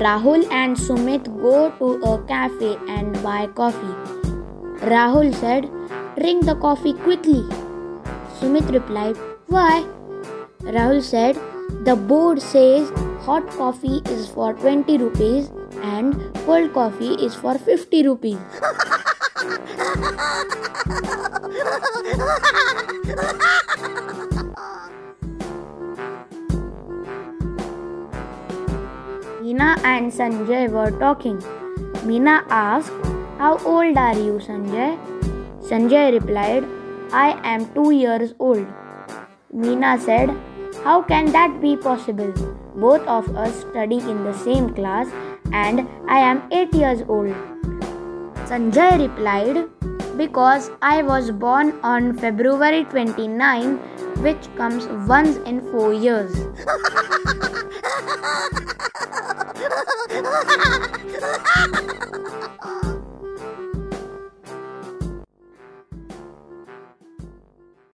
Rahul and Sumit go to a cafe and buy coffee. Rahul said, Drink the coffee quickly. Sumit replied, Why? Rahul said, The board says hot coffee is for 20 rupees and cold coffee is for 50 rupees. Meena and Sanjay were talking. Meena asked, How old are you, Sanjay? Sanjay replied, I am two years old. Meena said, How can that be possible? Both of us study in the same class and I am eight years old. Sanjay replied, Because I was born on February 29, which comes once in four years. Ha ha ha!